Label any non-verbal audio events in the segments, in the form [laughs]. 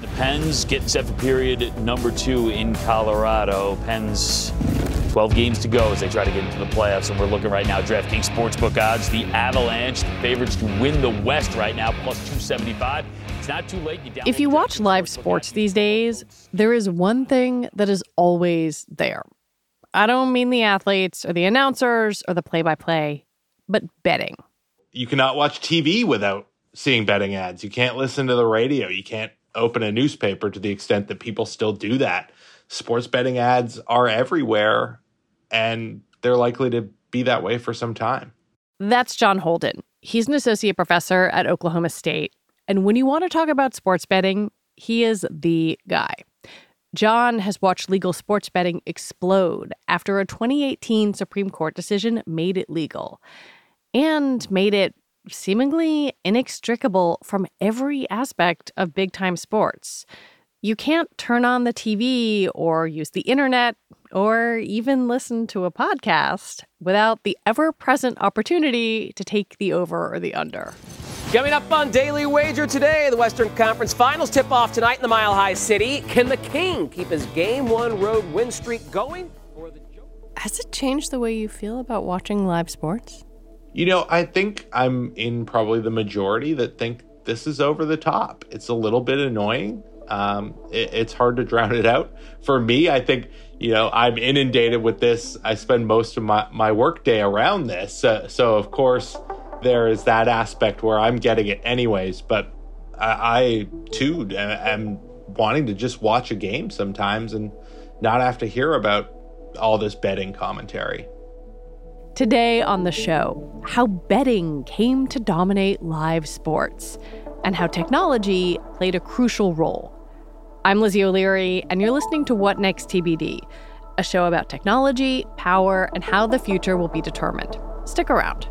The Pens getting set for period number two in Colorado. Pens 12 games to go as they try to get into the playoffs. And we're looking right now, at DraftKings Sportsbook odds. The Avalanche, the favorites to win the West right now, plus 275. It's not too late. You If you watch live sports app. these days, there is one thing that is always there. I don't mean the athletes or the announcers or the play by play, but betting. you cannot watch TV without seeing betting ads. You can't listen to the radio. You can't open a newspaper to the extent that people still do that. Sports betting ads are everywhere and they're likely to be that way for some time. That's John Holden. He's an associate professor at Oklahoma State. And when you want to talk about sports betting, he is the guy. John has watched legal sports betting explode after a 2018 Supreme Court decision made it legal and made it seemingly inextricable from every aspect of big time sports. You can't turn on the TV or use the internet or even listen to a podcast without the ever present opportunity to take the over or the under. Coming up on Daily Wager today, the Western Conference Finals tip off tonight in the Mile High City. Can the King keep his game one road win streak going? Or the Has it changed the way you feel about watching live sports? You know, I think I'm in probably the majority that think this is over the top. It's a little bit annoying. Um, it, it's hard to [laughs] drown it out. For me, I think, you know, I'm inundated with this. I spend most of my, my work day around this. Uh, so, of course, there is that aspect where I'm getting it anyways. But I, I too, am wanting to just watch a game sometimes and not have to hear about all this betting commentary. Today on the show, how betting came to dominate live sports and how technology played a crucial role. I'm Lizzie O'Leary, and you're listening to What Next TBD, a show about technology, power, and how the future will be determined. Stick around.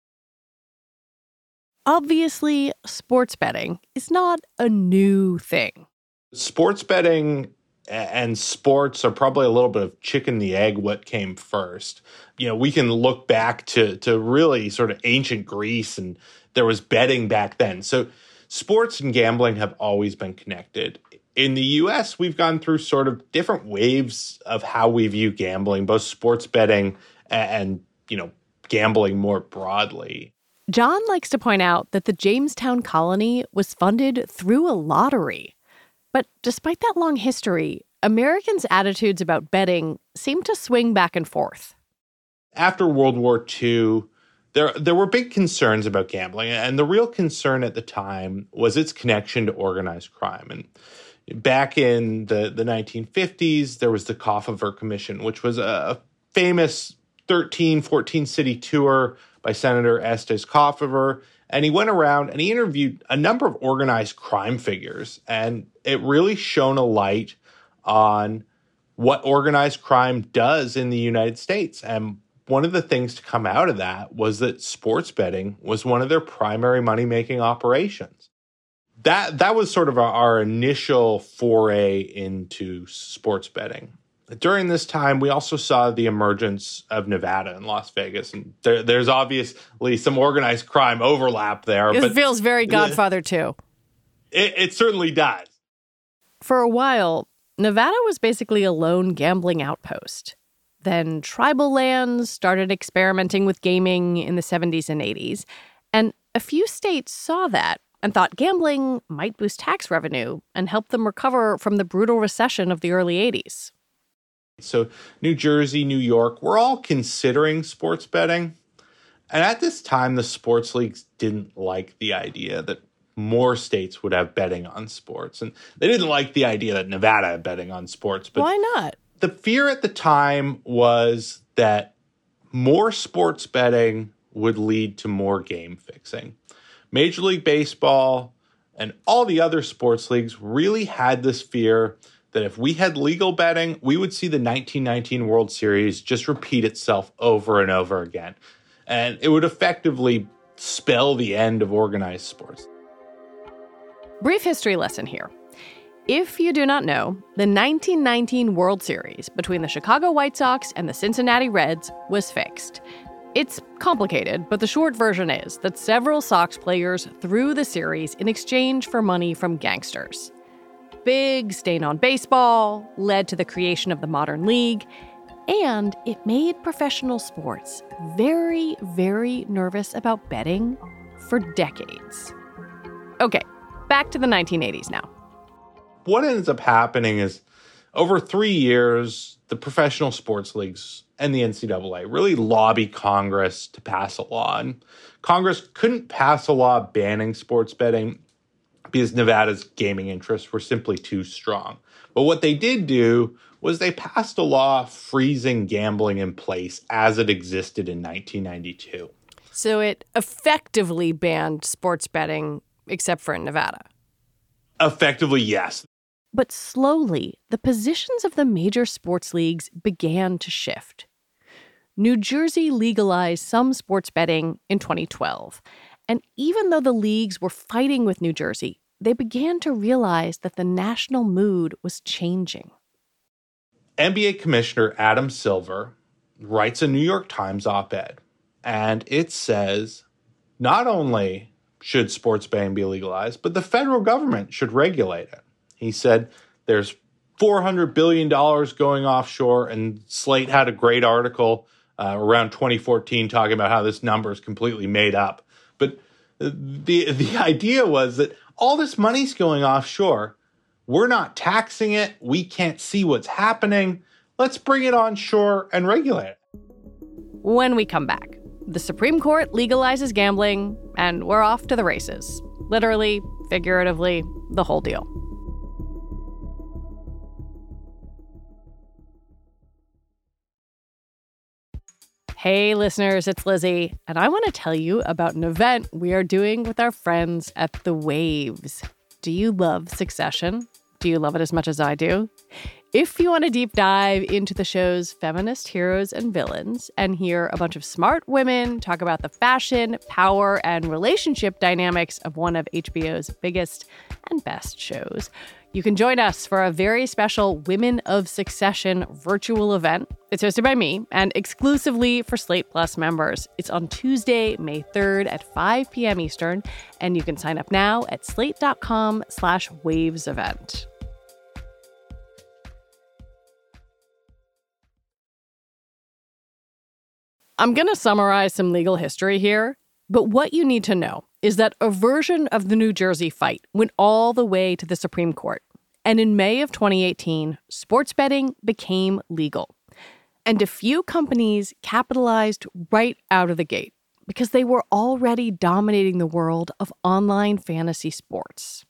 Obviously, sports betting is not a new thing. sports betting and sports are probably a little bit of chicken the egg what came first. You know we can look back to to really sort of ancient greece and there was betting back then. So sports and gambling have always been connected. In the US we've gone through sort of different waves of how we view gambling both sports betting and you know gambling more broadly John likes to point out that the Jamestown colony was funded through a lottery. But despite that long history, Americans' attitudes about betting seem to swing back and forth. after World War II, there there were big concerns about gambling, and the real concern at the time was its connection to organized crime. And back in the, the 1950s, there was the Kefauver Commission, which was a famous 13, 14 city tour by Senator Estes Kefauver, And he went around and he interviewed a number of organized crime figures. And it really shone a light on what organized crime does in the United States. And one of the things to come out of that was that sports betting was one of their primary money making operations. That that was sort of our, our initial foray into sports betting. During this time, we also saw the emergence of Nevada and Las Vegas, and there, there's obviously some organized crime overlap there. It feels very Godfather too. It, it certainly does. For a while, Nevada was basically a lone gambling outpost. Then tribal lands started experimenting with gaming in the 70s and 80s, and a few states saw that and thought gambling might boost tax revenue and help them recover from the brutal recession of the early 80s. So, New Jersey, New York, we're all considering sports betting. And at this time, the sports leagues didn't like the idea that more states would have betting on sports. And they didn't like the idea that Nevada had betting on sports. But Why not? The fear at the time was that more sports betting would lead to more game fixing. Major League Baseball and all the other sports leagues really had this fear that if we had legal betting, we would see the 1919 World Series just repeat itself over and over again. And it would effectively spell the end of organized sports. Brief history lesson here. If you do not know, the 1919 World Series between the Chicago White Sox and the Cincinnati Reds was fixed. It's complicated, but the short version is that several Sox players threw the series in exchange for money from gangsters big stain on baseball, led to the creation of the modern league, and it made professional sports very, very nervous about betting for decades. Okay, back to the 1980s now. What ends up happening is over three years, the professional sports leagues and the NCAA really lobby Congress to pass a law. And Congress couldn't pass a law banning sports betting because Nevada's gaming interests were simply too strong. But what they did do was they passed a law freezing gambling in place as it existed in 1992. So it effectively banned sports betting, except for in Nevada. Effectively, yes. But slowly, the positions of the major sports leagues began to shift. New Jersey legalized some sports betting in 2012. And even though the leagues were fighting with New Jersey, they began to realize that the national mood was changing. NBA Commissioner Adam Silver writes a New York Times op ed, and it says not only should sports betting be legalized, but the federal government should regulate it. He said there's $400 billion going offshore, and Slate had a great article uh, around 2014 talking about how this number is completely made up. The the idea was that all this money's going offshore. We're not taxing it. We can't see what's happening. Let's bring it onshore and regulate it. When we come back, the Supreme Court legalizes gambling, and we're off to the races. Literally, figuratively, the whole deal. Hey, listeners, it's Lizzie, and I want to tell you about an event we are doing with our friends at The Waves. Do you love Succession? Do you love it as much as I do? If you want to deep dive into the show's feminist heroes and villains and hear a bunch of smart women talk about the fashion, power, and relationship dynamics of one of HBO's biggest and best shows, you can join us for a very special Women of Succession virtual event. It's hosted by me and exclusively for Slate Plus members. It's on Tuesday, May 3rd at 5 p.m. Eastern, and you can sign up now at slate.com slash waves event. I'm going to summarize some legal history here, but what you need to know is that a version of the New Jersey fight went all the way to the Supreme Court. And in May of 2018, sports betting became legal. And a few companies capitalized right out of the gate because they were already dominating the world of online fantasy sports.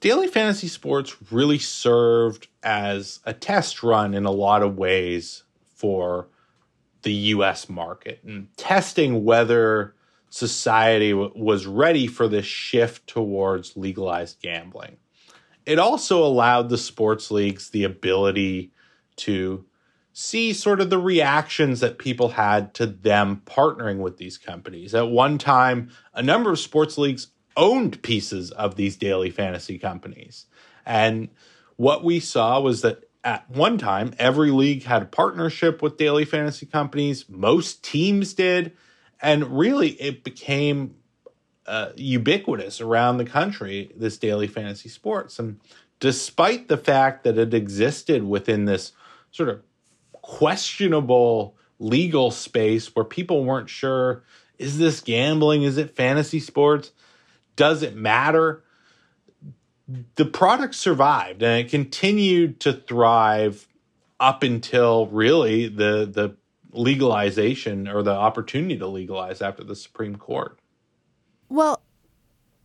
Daily fantasy sports really served as a test run in a lot of ways for the US market and testing whether society w- was ready for this shift towards legalized gambling. It also allowed the sports leagues the ability to see sort of the reactions that people had to them partnering with these companies. At one time, a number of sports leagues owned pieces of these daily fantasy companies. And what we saw was that at one time, every league had a partnership with daily fantasy companies, most teams did. And really, it became uh, ubiquitous around the country, this daily fantasy sports. And despite the fact that it existed within this sort of questionable legal space where people weren't sure is this gambling? Is it fantasy sports? Does it matter? The product survived and it continued to thrive up until really the the legalization or the opportunity to legalize after the Supreme Court. Well,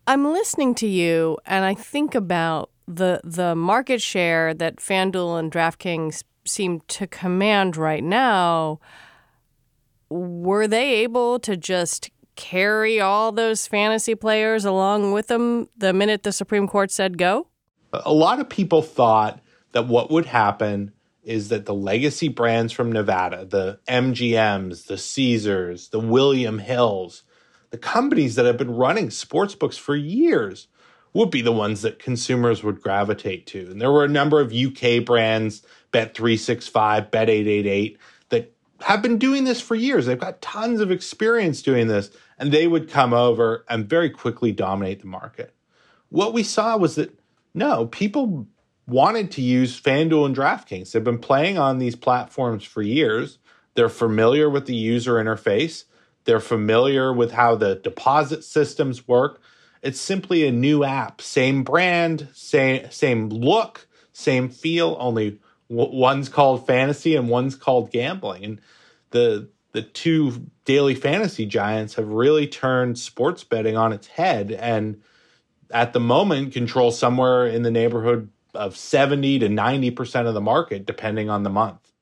I'm listening to you and I think about the the market share that FanDuel and DraftKings seem to command right now. Were they able to just carry all those fantasy players along with them the minute the Supreme Court said go? A lot of people thought that what would happen is that the legacy brands from Nevada, the MGMs, the Caesars, the William Hills, the companies that have been running sports books for years would be the ones that consumers would gravitate to. And there were a number of UK brands, Bet365, Bet888, that have been doing this for years. They've got tons of experience doing this, and they would come over and very quickly dominate the market. What we saw was that no, people wanted to use FanDuel and DraftKings. They've been playing on these platforms for years. They're familiar with the user interface. They're familiar with how the deposit systems work. It's simply a new app, same brand, same same look, same feel. Only one's called fantasy and one's called gambling. And the the two daily fantasy giants have really turned sports betting on its head and at the moment control somewhere in the neighborhood of 70 to 90% of the market depending on the month.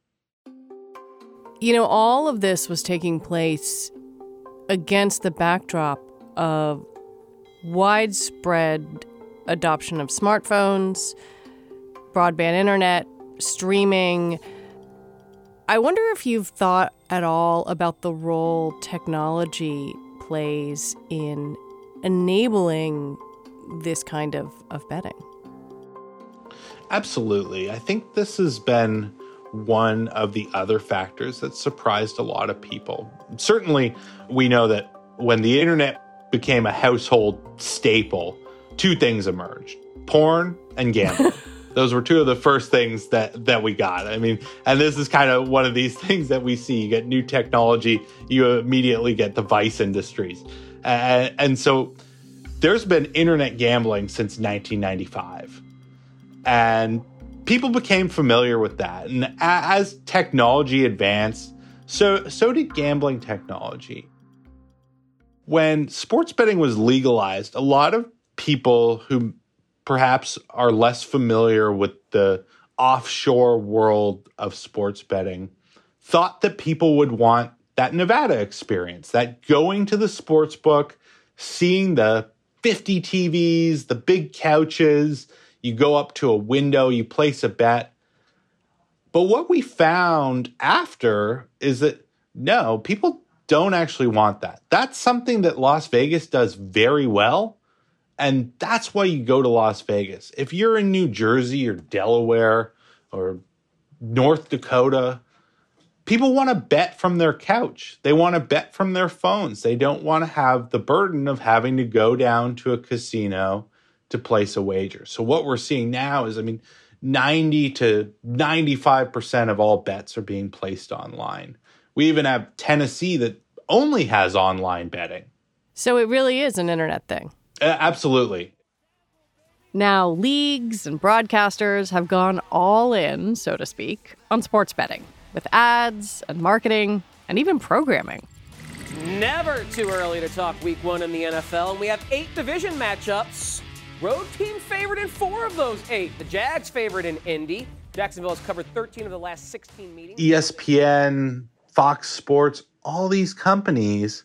You know, all of this was taking place against the backdrop of widespread adoption of smartphones, broadband internet, streaming. I wonder if you've thought at all about the role technology plays in enabling this kind of, of betting. Absolutely. I think this has been one of the other factors that surprised a lot of people. Certainly, we know that when the internet became a household staple, two things emerged porn and gambling. [laughs] Those were two of the first things that that we got. I mean, and this is kind of one of these [laughs] things that we see. You get new technology, you immediately get device industries, uh, and so there's been internet gambling since 1995, and people became familiar with that. And as technology advanced, so so did gambling technology. When sports betting was legalized, a lot of people who perhaps are less familiar with the offshore world of sports betting thought that people would want that Nevada experience, that going to the sports book, seeing the 50 TVs, the big couches, you go up to a window, you place a bet. But what we found after is that no, people don't actually want that. That's something that Las Vegas does very well. And that's why you go to Las Vegas. If you're in New Jersey or Delaware or North Dakota, people want to bet from their couch. They want to bet from their phones. They don't want to have the burden of having to go down to a casino to place a wager. So what we're seeing now is I mean 90 to 95% of all bets are being placed online. We even have Tennessee that only has online betting. So it really is an internet thing. Uh, absolutely. Now, leagues and broadcasters have gone all in, so to speak, on sports betting with ads and marketing and even programming. Never too early to talk week one in the NFL, and we have eight division matchups. Road team favored in four of those eight. The Jags favored in Indy. Jacksonville has covered 13 of the last 16 meetings. ESPN, Fox Sports, all these companies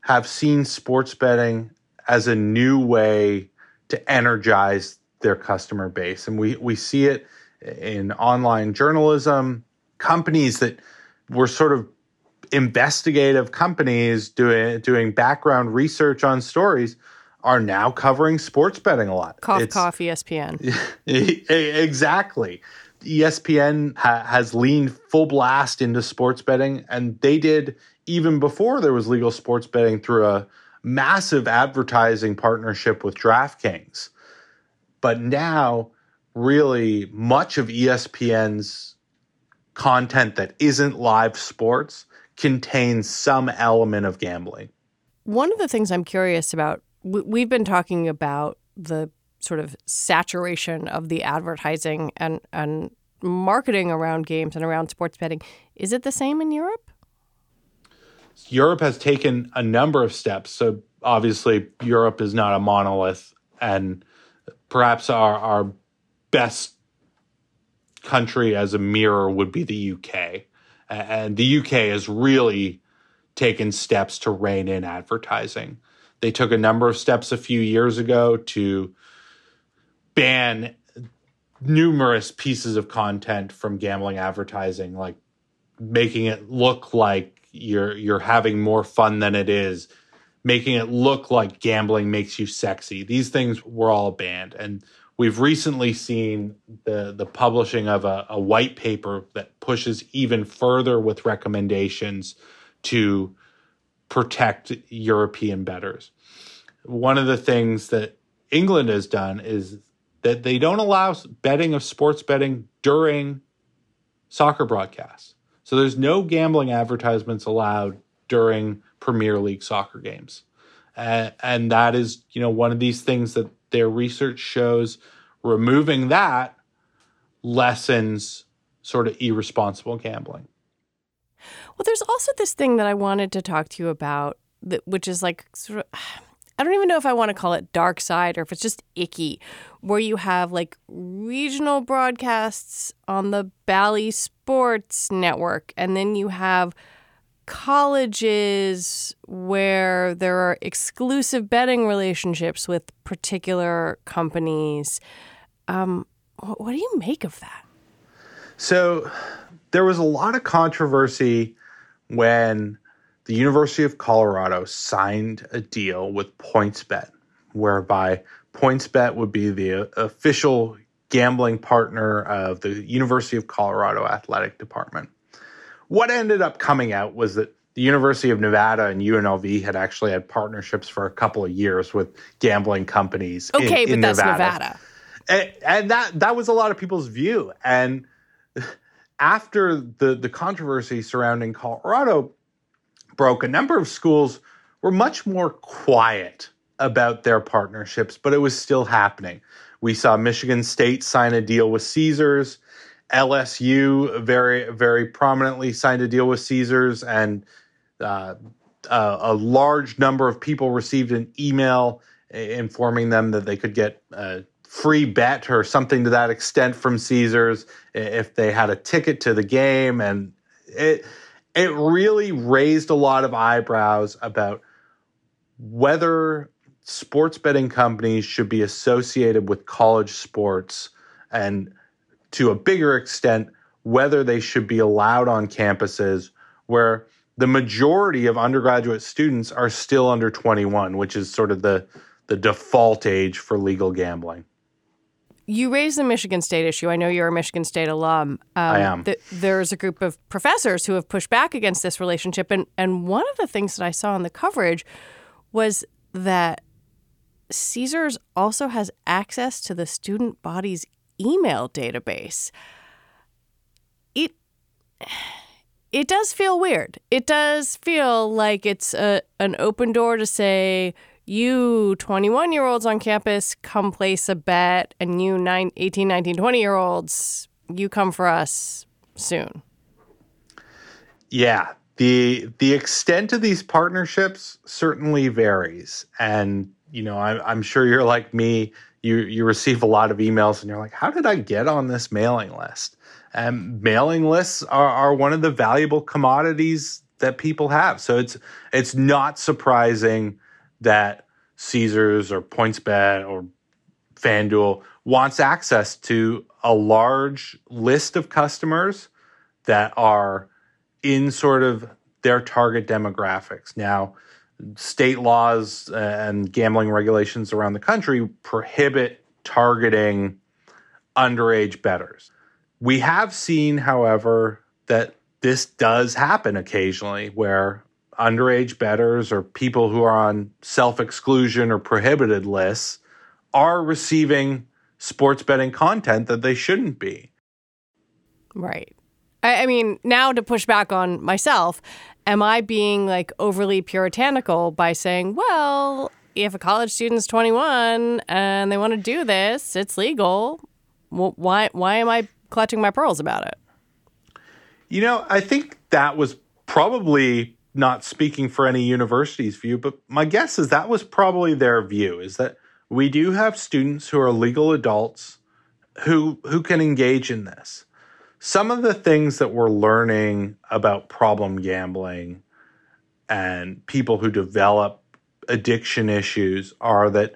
have seen sports betting as a new way to energize their customer base. And we, we see it in online journalism, companies that were sort of investigative companies doing doing background research on stories are now covering sports betting a lot. Cough, it's, cough, ESPN. [laughs] exactly. ESPN ha- has leaned full blast into sports betting, and they did even before there was legal sports betting through a massive advertising partnership with DraftKings. But now, really, much of ESPN's content that isn't live sports contains some element of gambling. One of the things I'm curious about, we've been talking about the sort of saturation of the advertising and, and marketing around games and around sports betting. Is it the same in Europe? Europe has taken a number of steps. So obviously, Europe is not a monolith, and perhaps our our best country as a mirror would be the UK. And the UK has really taken steps to rein in advertising. They took a number of steps a few years ago to ban numerous pieces of content from gambling advertising, like making it look like you're you're having more fun than it is, making it look like gambling makes you sexy. These things were all banned, and we've recently seen the the publishing of a, a white paper that pushes even further with recommendations to protect European bettors. One of the things that England has done is that they don't allow betting of sports betting during soccer broadcasts. So there's no gambling advertisements allowed during Premier League soccer games. Uh, and that is, you know, one of these things that their research shows removing that lessens sort of irresponsible gambling. Well, there's also this thing that I wanted to talk to you about, that, which is like sort of I don't even know if I want to call it dark side or if it's just icky, where you have like regional broadcasts on the Bally Sports Network, and then you have colleges where there are exclusive betting relationships with particular companies. Um, what do you make of that? So there was a lot of controversy when the University of Colorado signed a deal with PointsBet, whereby PointsBet would be the uh, official gambling partner of the University of Colorado Athletic Department. What ended up coming out was that the University of Nevada and UNLV had actually had partnerships for a couple of years with gambling companies. Okay, in, but in that's Nevada. Nevada. And, and that that was a lot of people's view. And [laughs] after the the controversy surrounding Colorado, broke, a number of schools were much more quiet about their partnerships, but it was still happening. We saw Michigan State sign a deal with Caesars. LSU very, very prominently signed a deal with Caesars, and uh, uh, a large number of people received an email informing them that they could get a free bet or something to that extent from Caesars if they had a ticket to the game. And it, it really raised a lot of eyebrows about whether sports betting companies should be associated with college sports and to a bigger extent whether they should be allowed on campuses where the majority of undergraduate students are still under 21 which is sort of the the default age for legal gambling you raised the Michigan State issue. I know you're a Michigan State alum. Um, I am. Th- there's a group of professors who have pushed back against this relationship, and and one of the things that I saw in the coverage was that Caesars also has access to the student body's email database. It it does feel weird. It does feel like it's a, an open door to say you 21 year olds on campus come place a bet and you 9, 18 19 20 year olds you come for us soon. Yeah the the extent of these partnerships certainly varies. And you know I, i'm sure you're like me you you receive a lot of emails and you're like how did i get on this mailing list? And mailing lists are, are one of the valuable commodities that people have. So it's it's not surprising that Caesars or PointsBet or FanDuel wants access to a large list of customers that are in sort of their target demographics. Now, state laws uh, and gambling regulations around the country prohibit targeting underage bettors. We have seen, however, that this does happen occasionally where underage bettors or people who are on self exclusion or prohibited lists are receiving sports betting content that they shouldn't be. Right. I, I mean, now to push back on myself, am I being like overly puritanical by saying, well, if a college student's 21 and they want to do this, it's legal. Why, why am I clutching my pearls about it? You know, I think that was probably not speaking for any university's view, but my guess is that was probably their view is that we do have students who are legal adults who who can engage in this. Some of the things that we're learning about problem gambling and people who develop addiction issues are that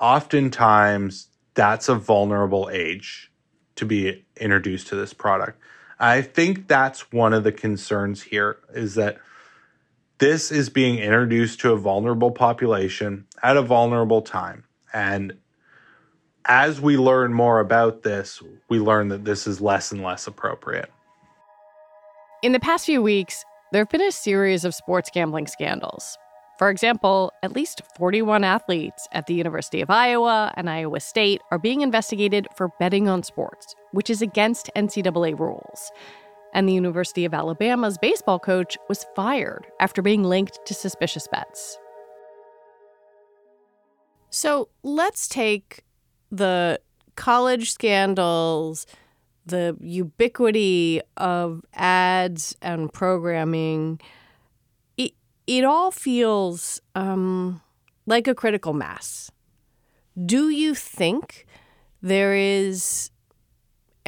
oftentimes that's a vulnerable age to be introduced to this product. I think that's one of the concerns here is that this is being introduced to a vulnerable population at a vulnerable time. And as we learn more about this, we learn that this is less and less appropriate. In the past few weeks, there have been a series of sports gambling scandals. For example, at least 41 athletes at the University of Iowa and Iowa State are being investigated for betting on sports, which is against NCAA rules. And the University of Alabama's baseball coach was fired after being linked to suspicious bets. So let's take the college scandals, the ubiquity of ads and programming it it all feels um, like a critical mass. Do you think there is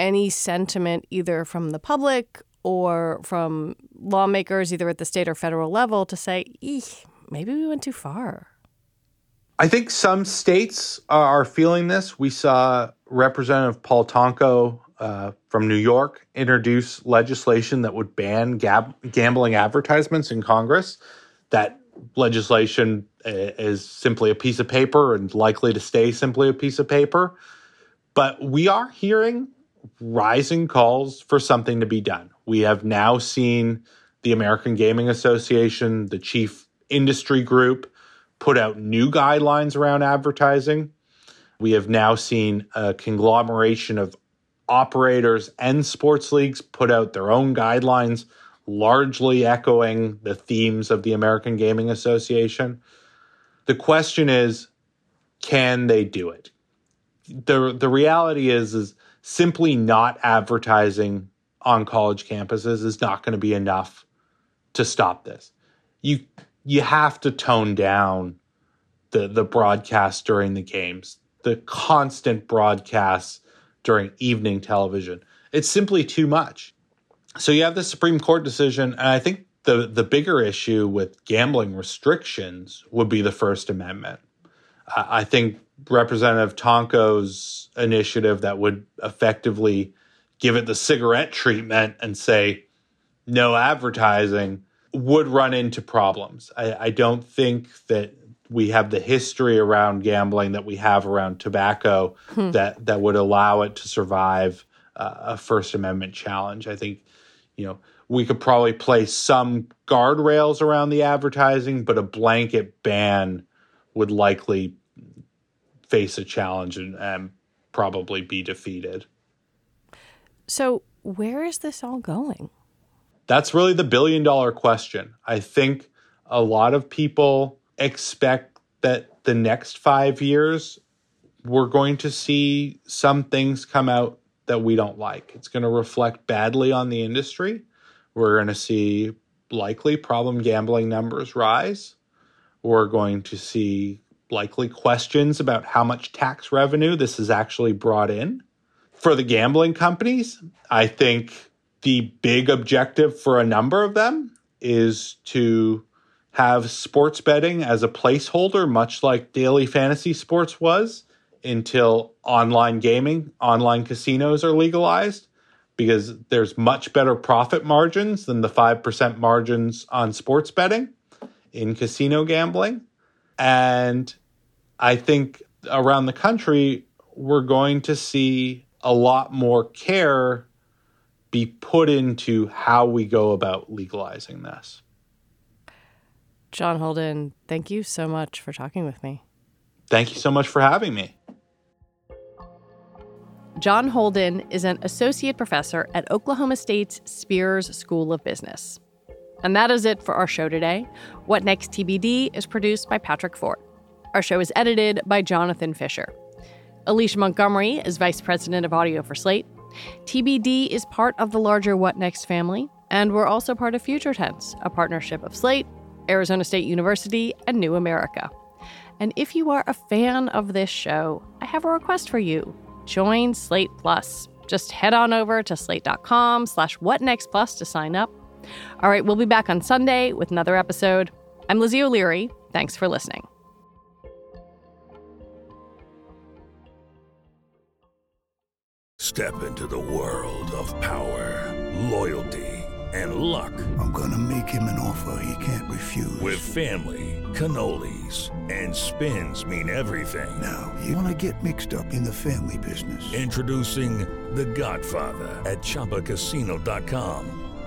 any sentiment either from the public or from lawmakers, either at the state or federal level, to say, maybe we went too far? I think some states are feeling this. We saw Representative Paul Tonko uh, from New York introduce legislation that would ban gab- gambling advertisements in Congress that legislation uh, is simply a piece of paper and likely to stay simply a piece of paper. But we are hearing rising calls for something to be done. We have now seen the American Gaming Association, the chief industry group, put out new guidelines around advertising. We have now seen a conglomeration of operators and sports leagues put out their own guidelines largely echoing the themes of the American Gaming Association. The question is, can they do it? The the reality is is simply not advertising on college campuses is not going to be enough to stop this. You you have to tone down the the broadcast during the games, the constant broadcasts during evening television. It's simply too much. So you have the Supreme Court decision, and I think the the bigger issue with gambling restrictions would be the First Amendment. I think Representative Tonko's initiative that would effectively give it the cigarette treatment and say no advertising would run into problems. I, I don't think that we have the history around gambling that we have around tobacco hmm. that that would allow it to survive uh, a First Amendment challenge. I think you know, we could probably place some guardrails around the advertising, but a blanket ban would likely face a challenge and, and probably be defeated. So, where is this all going? That's really the billion dollar question. I think a lot of people expect that the next five years we're going to see some things come out that we don't like. It's going to reflect badly on the industry. We're going to see likely problem gambling numbers rise. We're going to see likely questions about how much tax revenue this has actually brought in. For the gambling companies, I think the big objective for a number of them is to have sports betting as a placeholder, much like daily fantasy sports was, until online gaming, online casinos are legalized, because there's much better profit margins than the 5% margins on sports betting in casino gambling. And I think around the country, we're going to see a lot more care be put into how we go about legalizing this. John Holden, thank you so much for talking with me. Thank you so much for having me. John Holden is an associate professor at Oklahoma State's Spears School of Business. And that is it for our show today. What Next TBD is produced by Patrick Fort. Our show is edited by Jonathan Fisher. Alicia Montgomery is vice president of audio for Slate. TBD is part of the larger What Next family, and we're also part of Future Tense, a partnership of Slate, Arizona State University, and New America. And if you are a fan of this show, I have a request for you. Join Slate Plus. Just head on over to slate.com slash whatnextplus to sign up. All right, we'll be back on Sunday with another episode. I'm Lizzie O'Leary. Thanks for listening. Step into the world of power, loyalty, and luck. I'm gonna make him an offer he can't refuse. With family, cannolis, and spins mean everything. Now, you wanna get mixed up in the family business. Introducing The Godfather at ChumbaCasino.com.